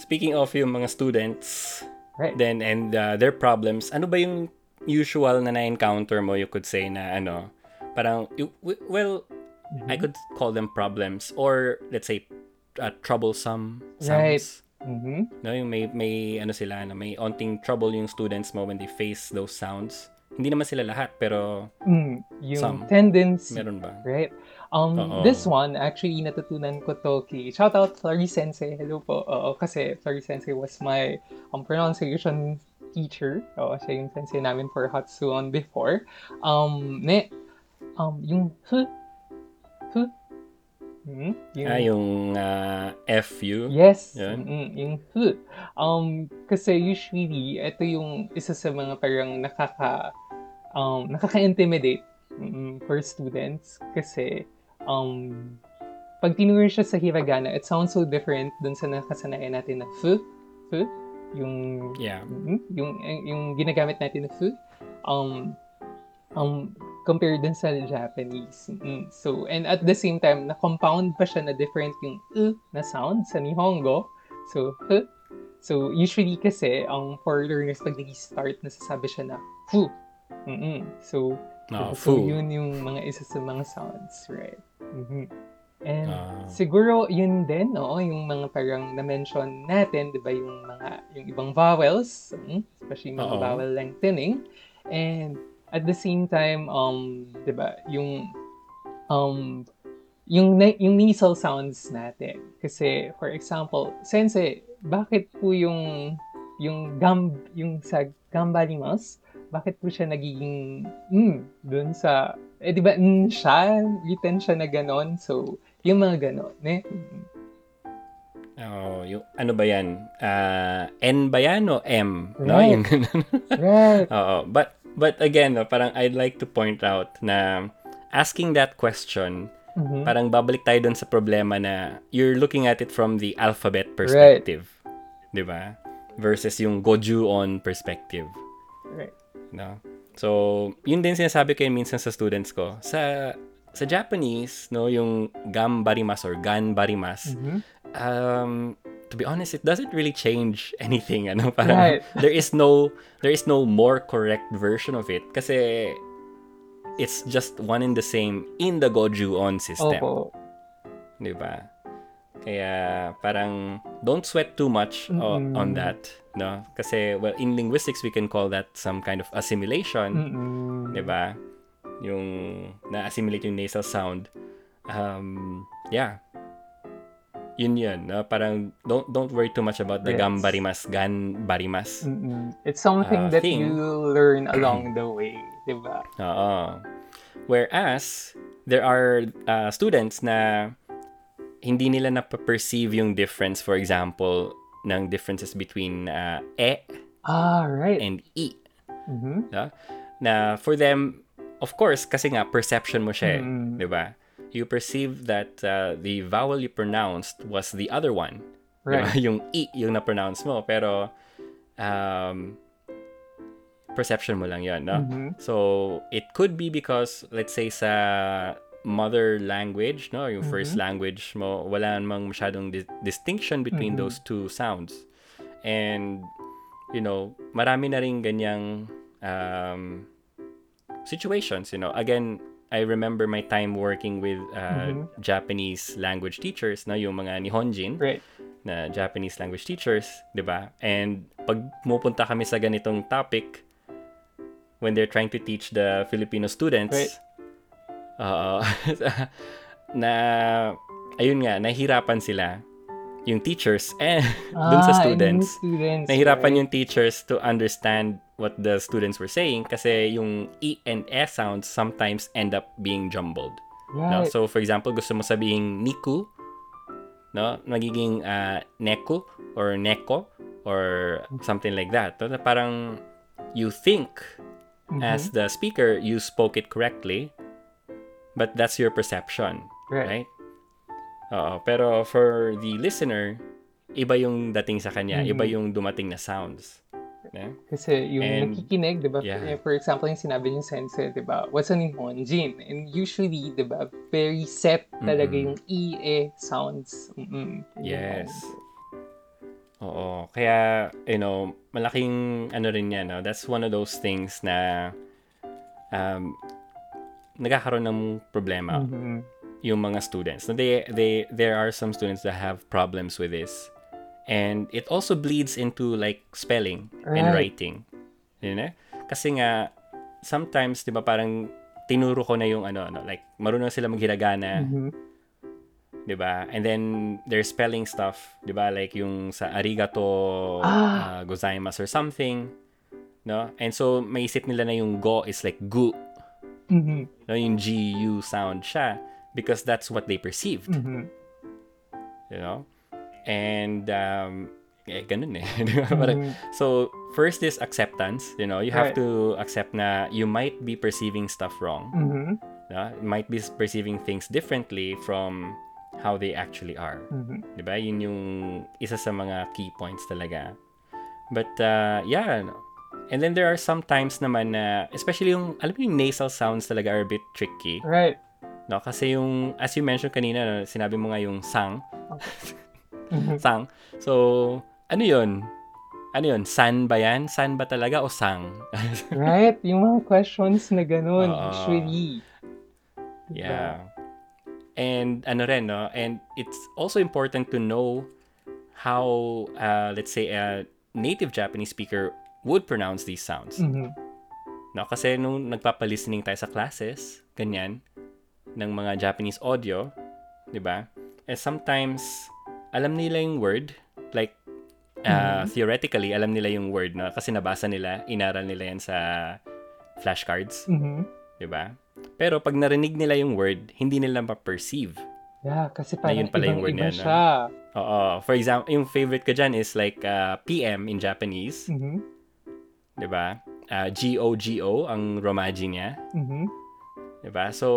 speaking of yung mga students, Right. then and uh, their problems, ano ba yung usual na na-encounter mo, you could say na ano, parang, well, I could call them problems or let's say uh, troublesome Right. sounds. Mhm. No, yung may may ano sila na may onting trouble yung students mo when they face those sounds. Hindi naman sila lahat pero Mm, yung Some. tendency. meron ba? Right. Um, Oo. this one, actually, natutunan ko to kay, shout out Flori Sensei, hello po. Oo, kasi Flori Sensei was my um, pronunciation teacher. Oo, siya yung sensei namin for Hatsuon before. Um, ne, um, yung h, h, hmm, yung, Ah, yung uh, FU. Yes, mm, yung h. Um, kasi usually, ito yung isa sa mga parang nakaka, um, nakaka-intimidate mm, for students kasi um, pag tinuro siya sa hiragana, it sounds so different dun sa nakasanayan natin na f, f, yung Yeah. mm, yung yung ginagamit natin na f, um, um, compared dun sa Japanese. Mm, so, and at the same time, na-compound pa siya na different yung u na sound sa Nihongo. So, h. So, usually kasi, ang for learners, pag nag-start, nasasabi siya na fu. Mm-mm. So, No, so, fu. yun yung mga isa sa mga sounds, right? Mhm. And Ah. siguro yun din, no, yung mga parang na-mention natin, 'di ba, yung mga yung ibang vowels, mm, especially mga Oo. vowel lengthening. And at the same time, um, 'di ba, yung um yung na- yung nasal sounds natin. Kasi for example, sensei, bakit po yung yung gam yung sa gambarimas, bakit po siya nagiging mm, dun sa eh di ba mm, siya written siya na ganon so yung mga ganon eh Oh, yung ano ba 'yan? Ah, N ba 'yan o M? No, Right. yung ganun. right Oo. But but again, no, parang I'd like to point out na asking that question, Mhm. parang babalik tayo dun sa problema na you're looking at it from the alphabet perspective. 'Di ba? Versus yung Goju-on perspective. right No? So, yun din sinasabi ko minsan sa students ko. Sa sa Japanese, no, yung gambarimas or ganbarimas, Mhm. um, to be honest, it doesn't really change anything. Ano, parang Right. there is no there is no more correct version of it kasi it's just one and the same in the Goju-on system. opo Di ba? Kaya parang don't sweat too much Mm-mm. on that, no? Kasi well, in linguistics we can call that some kind of assimilation, Mm-mm. 'di ba? Yung na-assimilate yung nasal sound. Um, yeah. Yun yun, no? Parang don't don't worry too much about the Yes. gambarimas, ganbarimas. Mm-mm. it's something Uh, that thing. you learn along the way di ba Oo. Whereas, there are uh, students na hindi nila na-perceive yung difference, for example, ng differences between uh, e ah right and i. Mhm. No? Na for them, of course, kasi nga, perception mo siya, eh, Mm. di ba? You perceive that uh, the vowel you pronounced was the other one. Di ba? right yung i yung na-pronounce mo. Pero, um, perception mo lang yon no? Mhm. So, it could be because, let's say, sa mother language, no, yung first Mhm. language mo, wala namang masyadong di- distinction between Mhm. those two sounds. And, you know, marami na rin ganyang um, situations, you know. Again, I remember my time working with uh, Mhm. Japanese language teachers, no, yung mga Nihonjin right na Japanese language teachers, 'di ba? And pag pumupunta kami sa ganitong topic when they're trying to teach the Filipino students, Right. Oo, na ayun nga, nahihirapan sila yung teachers eh dun sa Ah, students. students Nahirapan right. yung teachers to understand what the students were saying kasi yung E and S sounds sometimes end up being jumbled. No? right So, for example, gusto mo sabihin niku, no? Nagiging uh, neku or neko or something like that. No? Parang you think Mhm. as the speaker, you spoke it correctly, but that's your perception, right right? Oo, pero for the listener, iba yung dating sa kanya, iba Mhm. yung dumating na sounds. Yeah? Kasi yung And- nakikinig, di ba? yeah. For example, yung sinabi yung sensei, di ba? What's an Nihonjin? And usually, di ba, very set talaga Mm-mm. yung E, E sounds. Mm-mm. Yes. Oo. Kaya, you know, malaking ano rin yan, no? That's one of those things na um, nagkakaroon ng problema Mhm. yung mga students. No, they, they, there are some students that have problems with this. And it also bleeds into like spelling and Right. writing. Yun eh? Kasi nga, sometimes, di ba, parang tinuro ko na yung ano, ano like, marunong sila maghiragana, Mhm. 'di ba? And then there's spelling stuff, 'di ba? Like yung sa arigato Ah. uh, gozaimasu or something, no? And so maisip nila na yung go is like gu, Mhm. no? Yung GU sound siya because that's what they perceived, Mhm. you know? And um eh, ganun eh. Mhm. so first is acceptance, you know? You have Right. to accept na you might be perceiving stuff wrong. Mhm. No? You might be perceiving things differently from how they actually are. Mhm. 'di ba? Yun yung isa sa mga key points talaga. But uh, yeah. And then there are some times naman na especially yung alam mo yung nasal sounds talaga are a bit tricky, Right. no? Kasi yung as you mentioned kanina, no, sinabi mo nga yung sang, Mhm. sang. So, ano 'yun? Ano 'yun? San ba 'yan? San ba talaga o sang? Right. Yung mga questions na ganun, Oo. usually. Diba? Yeah. And ano rin, no? And it's also important to know how, uh, let's say, a native Japanese speaker would pronounce these sounds. Mhm. No? Kasi nung nagpapalistening tayo sa classes, ganyan, ng mga Japanese audio, di ba? And sometimes, alam nila yung word, like, uh, theoretically, alam nila yung word, no? Kasi nabasa nila, inaral nila yan sa flashcards, Mhm. di ba? Pero pag narinig nila yung word, hindi nila ma-perceive. Yeah, kasi Na yun parang pala yung word yan, siya. Oo. For example, yung favorite ko dyan is like uh, PM in Japanese, Mhm. Di ba? Uh, G-O-G-O ang romaji niya, Mhm. di ba? So,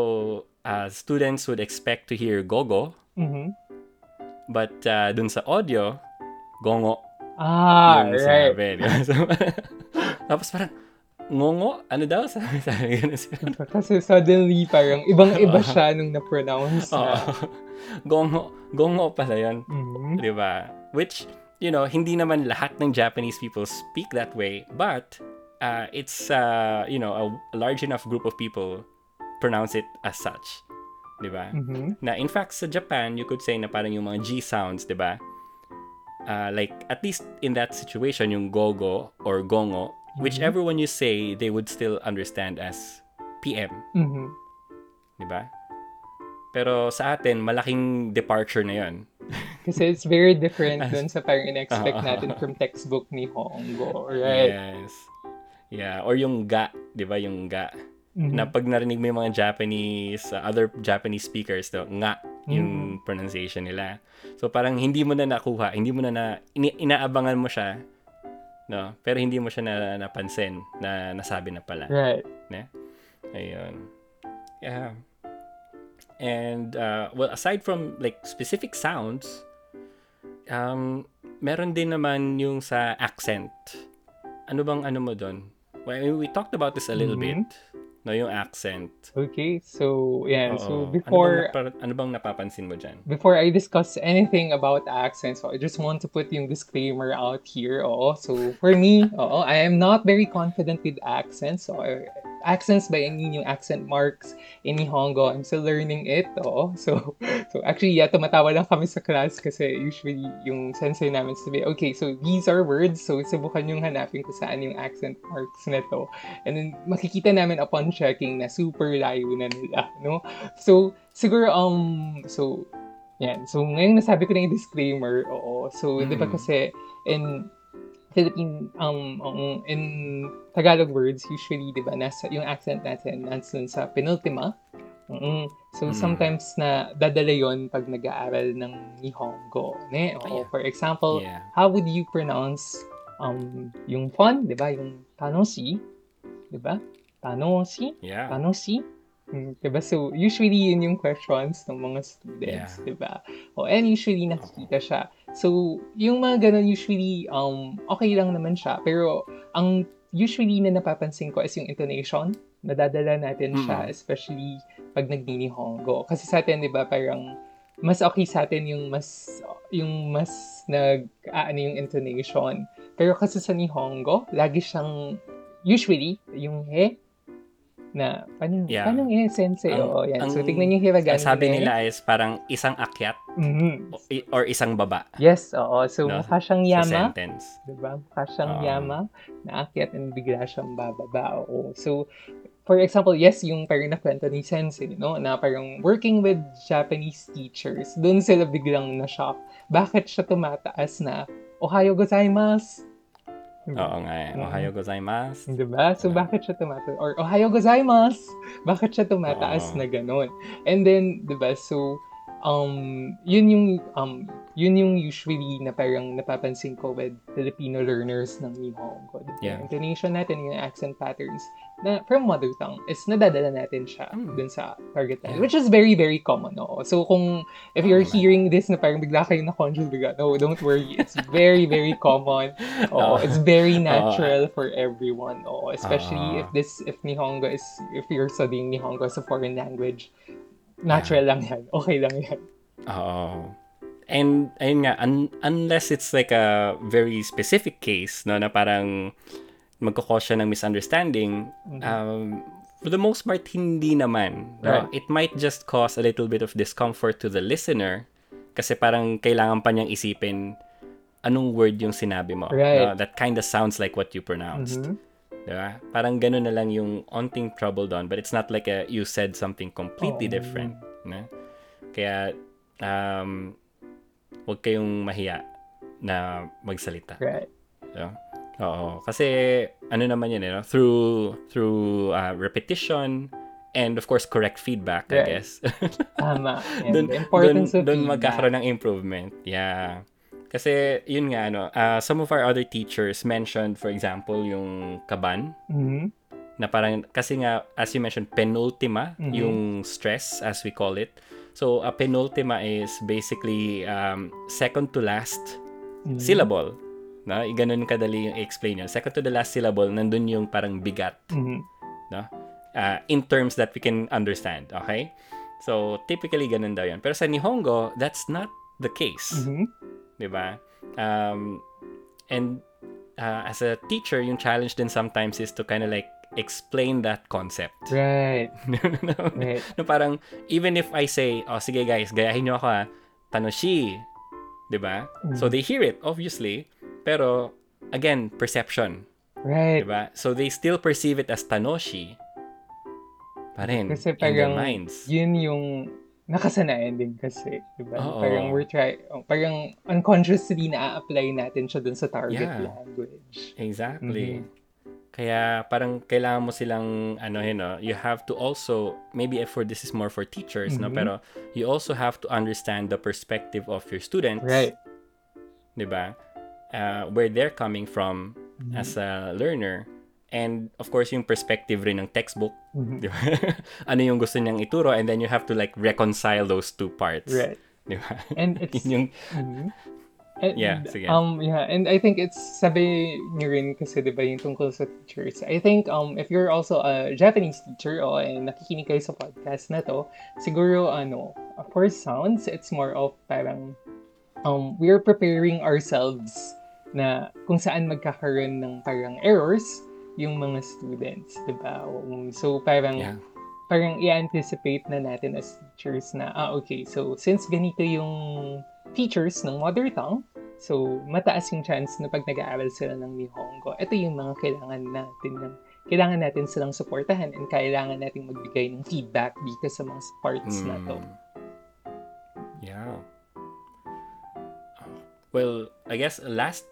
uh, students would expect to hear gogo, Mhm. but uh, dun sa audio, gongo Ah, yung right. sinabi. di ba? So, tapos parang, ngongo? Ano daw? Sabi, sabi ganun sila. Kasi suddenly, parang ibang-iba siya nung na-pronounce na. gongo. Gongo pala yun. Mhm. Di ba? Which, you know, hindi naman lahat ng Japanese people speak that way, but uh, it's, uh, you know, a large enough group of people pronounce it as such. Di ba? Mhm. Na in fact, sa Japan, you could say na parang yung mga G sounds, di ba? Uh, like, at least in that situation, yung gogo or gongo, whichever one you say, they would still understand as PM. Mhm. Di ba? Pero sa atin, malaking departure na yon. Kasi it's very different dun sa parang in-expect Oo. natin from textbook ni Hongo, right? Yes. Yeah, or yung ga, 'di ba, yung ga. Mhm. Na pag narinig mo yung mga Japanese uh, other Japanese speakers to, nga yung pronunciation nila. So parang hindi mo na nakuha, hindi mo na, na ini- inaabangan mo siya, no? Pero hindi mo siya na, napansin na nasabi na pala. Right. Ayun. Yeah. And uh, well, aside from like specific sounds, um, meron din naman yung sa accent. Ano bang ano mo doon? Well, I mean, we talked about this a little Mhm. bit. No, yung accent. Okay, so, yeah. So, Oo. before, ano bang, napa- ano bang napapansin mo dyan? before I discuss anything about accents, so I just want to put yung disclaimer out here. Oo. So, for me, oo, I am not very confident with accents. So, I- accents by I mean yung accent marks in Nihongo. I'm still learning it. Oo. So, so actually, yeah, tumatawa lang kami sa class kasi usually yung sensei namin sabi, okay, so these are words. So, subukan yung hanapin kung saan yung accent marks na to. And then, makikita namin upon checking na super layo na nila, no? So, siguro, um, so, yan. So, ngayong nasabi ko na yung disclaimer, oo. So, di ba Mm. kasi, in Philippine, um, um, in Tagalog words, usually, di ba, nasa, yung accent natin, nasa sa penultima. Mm. So, Mm. sometimes na dadala yon pag nag-aaral ng Nihongo. Ne? Oo. yeah. For example, Yeah. how would you pronounce um, yung fun, di ba? Yung tanoshi, di ba? Tanoshi? Yeah. Tanoshi? Mm? So, usually yun yung questions ng mga students, Yeah. diba? O, and usually nakikita siya. So, yung mga ganun usually, um, okay lang naman siya. Pero, ang usually na napapansin ko is yung intonation. Nadadala natin siya, Mm. especially pag nagninihongo. Kasi sa atin, di ba, parang mas okay sa atin yung mas yung mas nag ano yung intonation. Pero kasi sa Nihongo, lagi siyang usually yung he na paano Yeah. paano eh sensei Ang- oo yan. so ang- tignan yung hiragana. Ang sabi eh. nila is parang isang akyat Mhm. o- i- or isang baba Yes, oo. So No, mukha siyang sa yama. sentence. Diba? Mukha siyang Oo. yama, naakyat and bigla siyang bababa. Oo. So, for example, yes, yung parang nakwento ni Sensei, no? Na parang working with Japanese teachers, doon sila biglang na-shock. Bakit siya tumataas na, Ohayo gozaimasu? Diba? Oo nga eh. Mhm. Ohayo gozaimasu. Diba? So, bakit siya tumataas? Or, Ohayo gozaimasu! Bakit siya tumataas Oo. na ganun? And then, diba? So, um, yun yung, um, yun yung usually na parang napapansin ko with Filipino learners ng Nihongo. Yeah. Yung intonation natin, yung accent patterns na from mother tongue is nadadala natin siya Mm. dun sa target natin. Yeah. Which is very, very common. No? So, kung if you're Tama. hearing this na parang bigla kayo na-conjure bigla, no, don't worry. It's very, very common. Oo. it's very natural for everyone. Oo, especially Oo. if this if Nihongo is if you're studying Nihongo as a foreign language, natural lang yan. Okay lang yan. Oo. And ayun nga, un- unless it's like a very specific case, no, na parang magkakause siya ng misunderstanding, Mhm. um, for the most part, hindi naman. No? Right. It might just cause a little bit of discomfort to the listener kasi parang kailangan pa niyang isipin anong word yung sinabi mo. Right. No? That kind of sounds like what you pronounced. Mhm. Diba? Parang ganun na lang yung onting trouble doon. But it's not like a, you said something completely Oo. different. No? Kaya, um, huwag kayong mahiya na magsalita. Right. So, oo. Kasi, ano naman yun, you know? through, through uh, repetition, and of course, correct feedback, I Right. guess. Tama. And Doon the importance of doon feedback. magkakaroon ng improvement. Yeah. Kasi, yun nga, ano, uh, some of our other teachers mentioned, for example, yung kaban, Mhm. na parang, kasi nga, as you mentioned, penultima, Mhm. yung stress, as we call it. So, a penultima is basically um, second to last Mhm. syllable. No? Ganun kadali yung explain yun. Second to the last syllable, nandun yung parang bigat Mhm. uh, in terms that we can understand. Okay? So, typically, ganun daw yun. Pero sa Nihongo, that's not the case. Mhm. Di ba? Um, and uh, as a teacher, yung challenge din sometimes is to kind of like explain that concept. Right. no, Right. no, parang, even if I say, oh, sige guys, gayahin nyo ako ha, tanoshi. Di ba? Mm. So, they hear it, obviously. Pero, again, perception. Right. Di ba? So, they still perceive it as tanoshi. Pa rin, Kasi parang minds. yun yung nakasanayan din kasi, di ba? Oo. Parang we're try, oh, parang unconsciously na-apply natin siya dun sa target Yeah. language. Exactly. Mhm. Kaya parang kailangan mo silang ano you know, you have to also maybe for this is more for teachers no Mhm. pero you also have to understand the perspective of your students. Right. 'Di ba? Uh, where they're coming from Mhm. as a learner and of course yung perspective rin ng textbook, Mhm. 'di ba? ano yung gusto niyang ituro and then you have to like reconcile those two parts. Right. 'Di ba? And it's Yun yung Mhm. And, Yeah, sige. Um, yeah, and I think it's sabi niyo rin kasi 'di ba yung tungkol sa teachers. I think um if you're also a Japanese teacher o and nakikinig kayo sa podcast na to, siguro ano, for sounds, it's more of parang um we're preparing ourselves na kung saan magkakaroon ng parang errors yung mga students, 'di ba? Um, so parang yeah. parang i-anticipate na natin as teachers na, ah, okay, so since ganito yung teachers ng mother tongue, so mataas yung chance na pag nag-aaral sila ng Nihongo, ito yung mga kailangan natin ng kailangan natin silang suportahan and kailangan nating magbigay ng feedback dito sa mga parts na to. Mm. Yeah. Well, I guess last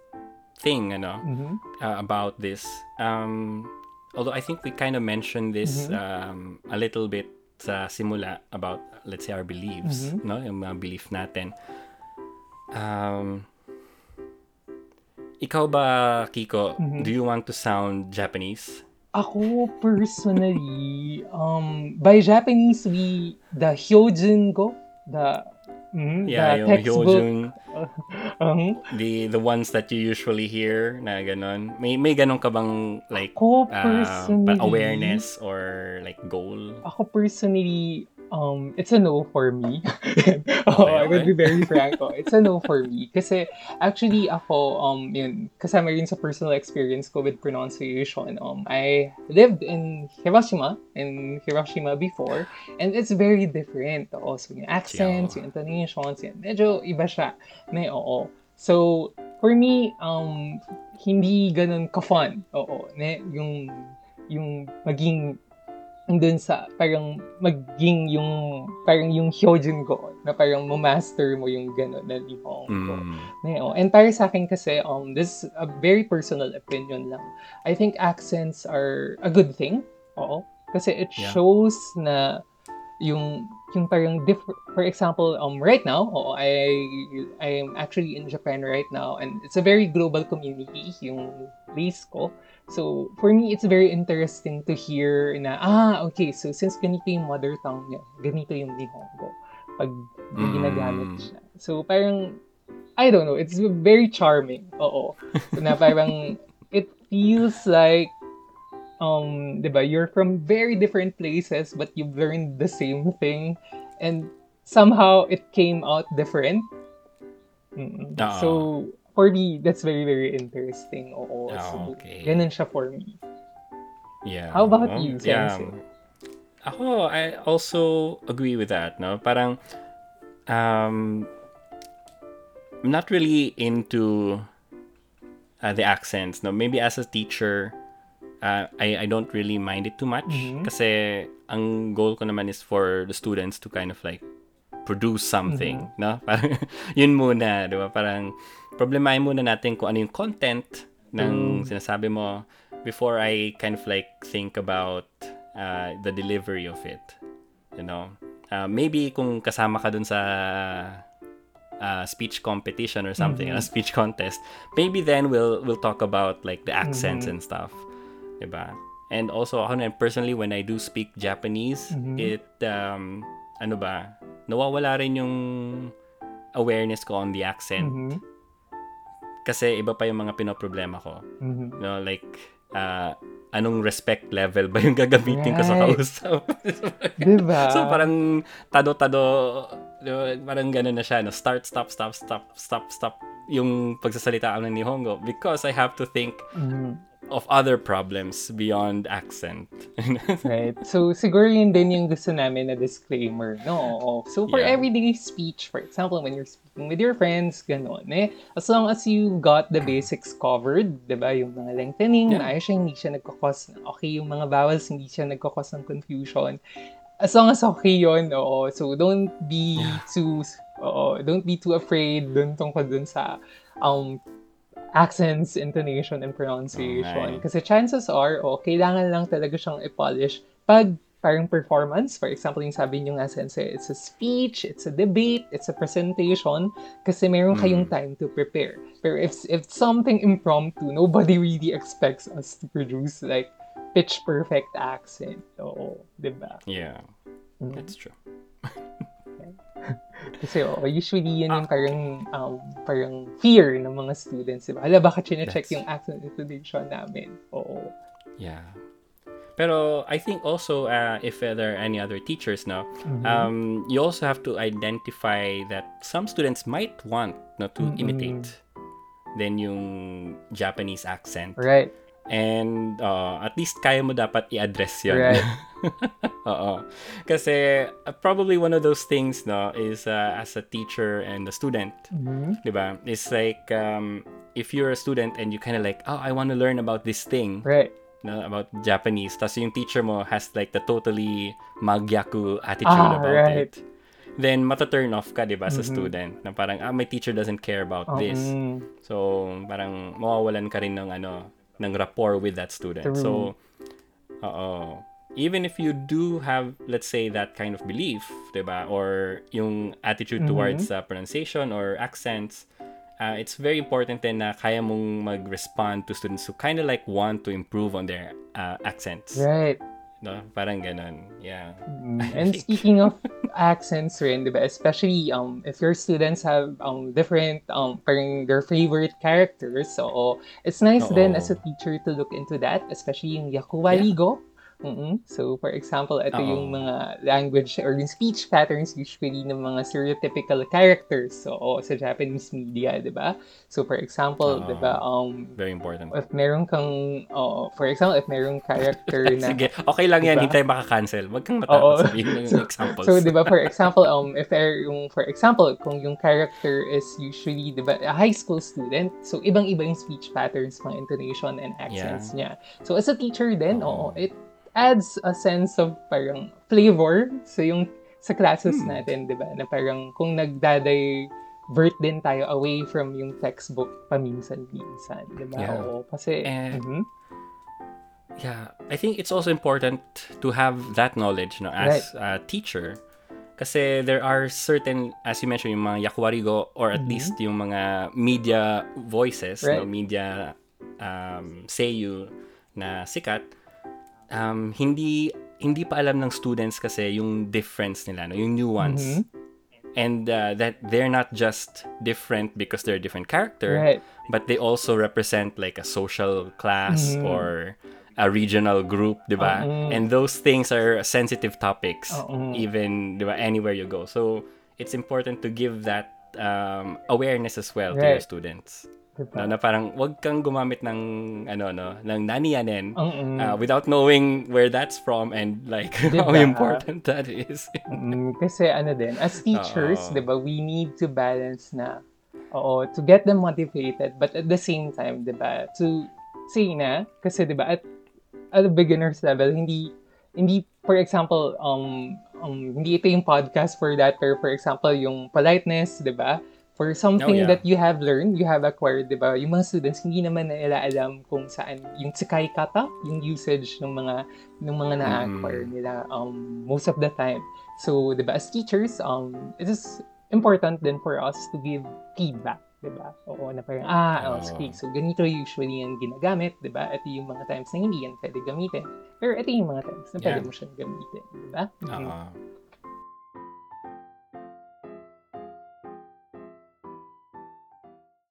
thing, ano, Mhm. uh, about this. Um, although I think we kind of mentioned this Mhm. um, a little bit sa simula about, let's say, our beliefs, Mhm. no? Yung mga belief natin. Um, ikaw ba, Kiko, Mhm. do you want to sound Japanese? Ako personally, um, by Japanese, we, the hyojin go, the, mhm, Yeah, the yung textbook, Hyojun, um, the the ones that you usually hear na ganon. May may ganon ka bang like ako uh, awareness or like goal? ako personally, Um, it's a no for me. oh, Okay, I would be very frank. Oh, it's a no for me. Kasi actually ako, um, yun, kasama rin sa personal experience ko with pronunciation. Um, I lived in Hiroshima, in Hiroshima before, and it's very different. Oo, so yung accents, yung intonations, yan, medyo iba siya. May oo. So, for me, um, hindi ganun ka-fun. Oo, ne, yung, yung maging dun sa parang maging yung parang yung hyojin ko na parang ma-master mo yung gano'n na Nihongo. Mm. No, and para sa akin kasi, um, this is a very personal opinion lang. I think accents are a good thing. Oo. Kasi it Yeah. shows na yung yung parang diff- for example um right now oo, I I am actually in Japan right now and it's a very global community yung place ko so for me it's very interesting to hear na ah okay so since ganito yung mother tongue niya ganito yung Nihongo pag Mm. ginagamit siya so parang I don't know it's very charming oo na parang it feels like um, 'di ba, you're from very different places but you've learned the same thing and somehow it came out different. Mm. Oo. So for me, that's very very interesting. Oo. Ah, so, okay. ganun siya for me. Yeah. How about Well, you, Yeah. Sensei? Ako, I also agree with that, no? Parang, um, I'm not really into uh, the accents, no? Maybe as a teacher, uh, I, I don't really mind it too much. Mhm. Kasi, ang goal ko naman is for the students to kind of like produce something, no? Parang, yun muna, di ba? Parang, problemahin muna natin kung ano yung content ng sinasabi mo before I kind of like think about uh, the delivery of it. You know? Uh, maybe kung kasama ka dun sa uh, speech competition or something, Mhm. a speech contest, maybe then we'll we'll talk about like the accents Mhm. and stuff. Diba? And also, ako na, personally, when I do speak Japanese, Mhm. it, um, ano ba, nawawala rin yung awareness ko on the accent. Mhm. Kasi iba pa yung mga pinoproblema ko. Mhm. No, like, uh, anong respect level ba yung gagamitin ko sa Right. kausap? Diba? so, parang tado-tado, parang gano'n na siya, no? Start, stop, stop, stop, stop, stop, yung pagsasalita ako ng Nihongo because I have to think Mhm. Of other problems beyond accent. Right. So, siguro yun din yung gusto namin na disclaimer. No. So, for Yeah. everyday speech, for example, when you're speaking with your friends, gano'n, eh, as long as you got the basics covered, di ba, yung mga lengthening, Yeah. maayos siya, hindi siya nagkakos, okay, yung mga vowels, hindi siya nagkakos ng confusion. As long as okay yun, oo. So, don't be Yeah. too, oo, don't be too afraid dun tungkol dun sa, um, accents, intonation, and pronunciation. Okay. Kasi chances are, oh, kailangan lang talaga siyang i-polish pag parang performance. For example, yung sabi niyo nga, Sensei, it's a speech, it's a debate, it's a presentation, kasi meron kayong Mm. time to prepare. Pero if, if something impromptu, nobody really expects us to produce like pitch perfect accent. Oo, di ba? yeah, Mm. that's true. Kasi oh, usually yun yung Ah. parang um, parang fear ng mga students, di ba? Hala, baka chinecheck That's- yung accent intonation namin. Oo. Yeah. Pero I think also uh, if there are any other teachers now, Mhm. um, you also have to identify that some students might want no, to Mm-mm. imitate then yung Japanese accent. Right. And uh, at least kaya mo dapat i-address yun. Right. Oo. Kasi uh, probably one of those things no is uh, as a teacher and a student, Mhm. 'di ba? It's like um, if you're a student and you kind of like, "Oh, I want to learn about this thing." Right. no, about Japanese. Tapos yung teacher mo has like the totally magyaku attitude Ah, about right. it. Then mata-turn off ka, 'di ba, sa Mhm. student. Na parang ah, my teacher doesn't care about Oo. this. So, parang mawawalan ka rin ng ano, ng rapport with that student. So, oo. Even if you do have, let's say, that kind of belief, 'di ba, or yung attitude Mhm. towards uh, pronunciation or accents, uh, it's very important din na kaya mong mag-respond to students who kind of like want to improve on their uh, accents. Right. No? Parang ganun. Yeah. Mm, And speaking of accents rin, di ba? Especially um, if your students have um, different, um, parang their favorite characters. So, it's nice Oo. then as a teacher to look into that, especially yung Yakuwaligo. Mm-mm. So, for example, ito Oo. yung mga language or yung speech patterns usually ng mga stereotypical characters. So, oo, sa Japanese media, di ba? So, for example, di ba, um, Very important. if meron kang, oh, for example, if merong character na... Sige, okay lang yan. Diba? Hindi tayo makakancel. Wag kang Oo. matakot sabihin ng examples. So, di ba, for example, um, if er, yung, for example, kung yung character is usually, di ba, a high school student, so ibang-iba yung speech patterns, mga intonation and accents niya. So, as a teacher din, oo, Oo. it adds a sense of parang flavor sa yung sa classes Hmm. natin, di ba, na parang kung nagdadivert din tayo away from yung textbook paminsan-minsan, di ba? Yeah. Oo, kasi, And- mhm. Yeah, I think it's also important to have that knowledge no, as a teacher. Kasi there are certain, as you mentioned, yung mga yakwarigo or at Mhm. least yung mga media voices, no, Right. media um, seiyu na sikat, um, hindi hindi pa alam ng students kasi yung difference nila, no, yung nuance. Mhm. And uh, that they're not just different because they're a different character, Right. but they also represent like a social class Mhm. or a regional group, di ba? Oo. And those things are sensitive topics Oo. even di ba, anywhere you go. So it's important to give that um, awareness as well to your students. Diba? No, na parang wag kang gumamit ng ano no, ng naniyanin Mm-mm. uh, without knowing where that's from and like how Diba? important that is. Mm, kasi ano din, as teachers, Oo. 'di ba, we need to balance na oo, to get them motivated but at the same time, 'di ba, to say na kasi 'di ba at at a beginner's level hindi hindi for example um, um hindi ito yung podcast for that pero for example yung politeness, 'di ba? For something Oh, yeah. that you have learned, you have acquired, 'di ba? Yung mga students hindi naman nila alam kung saan yung tsukai kata, yung usage ng mga ng mga na-acquire Mm. nila um most of the time. So, 'di ba, as teachers, um it is important then for us to give feedback, 'di ba? Oo, na parang ah, oh, okay, so ganito usually yung ginagamit, 'di ba? Ito yung mga times na hindi yan pwede gamitin. Pero ito yung mga times na pwede Yeah. mo siyang gamitin, 'di ba? Oo.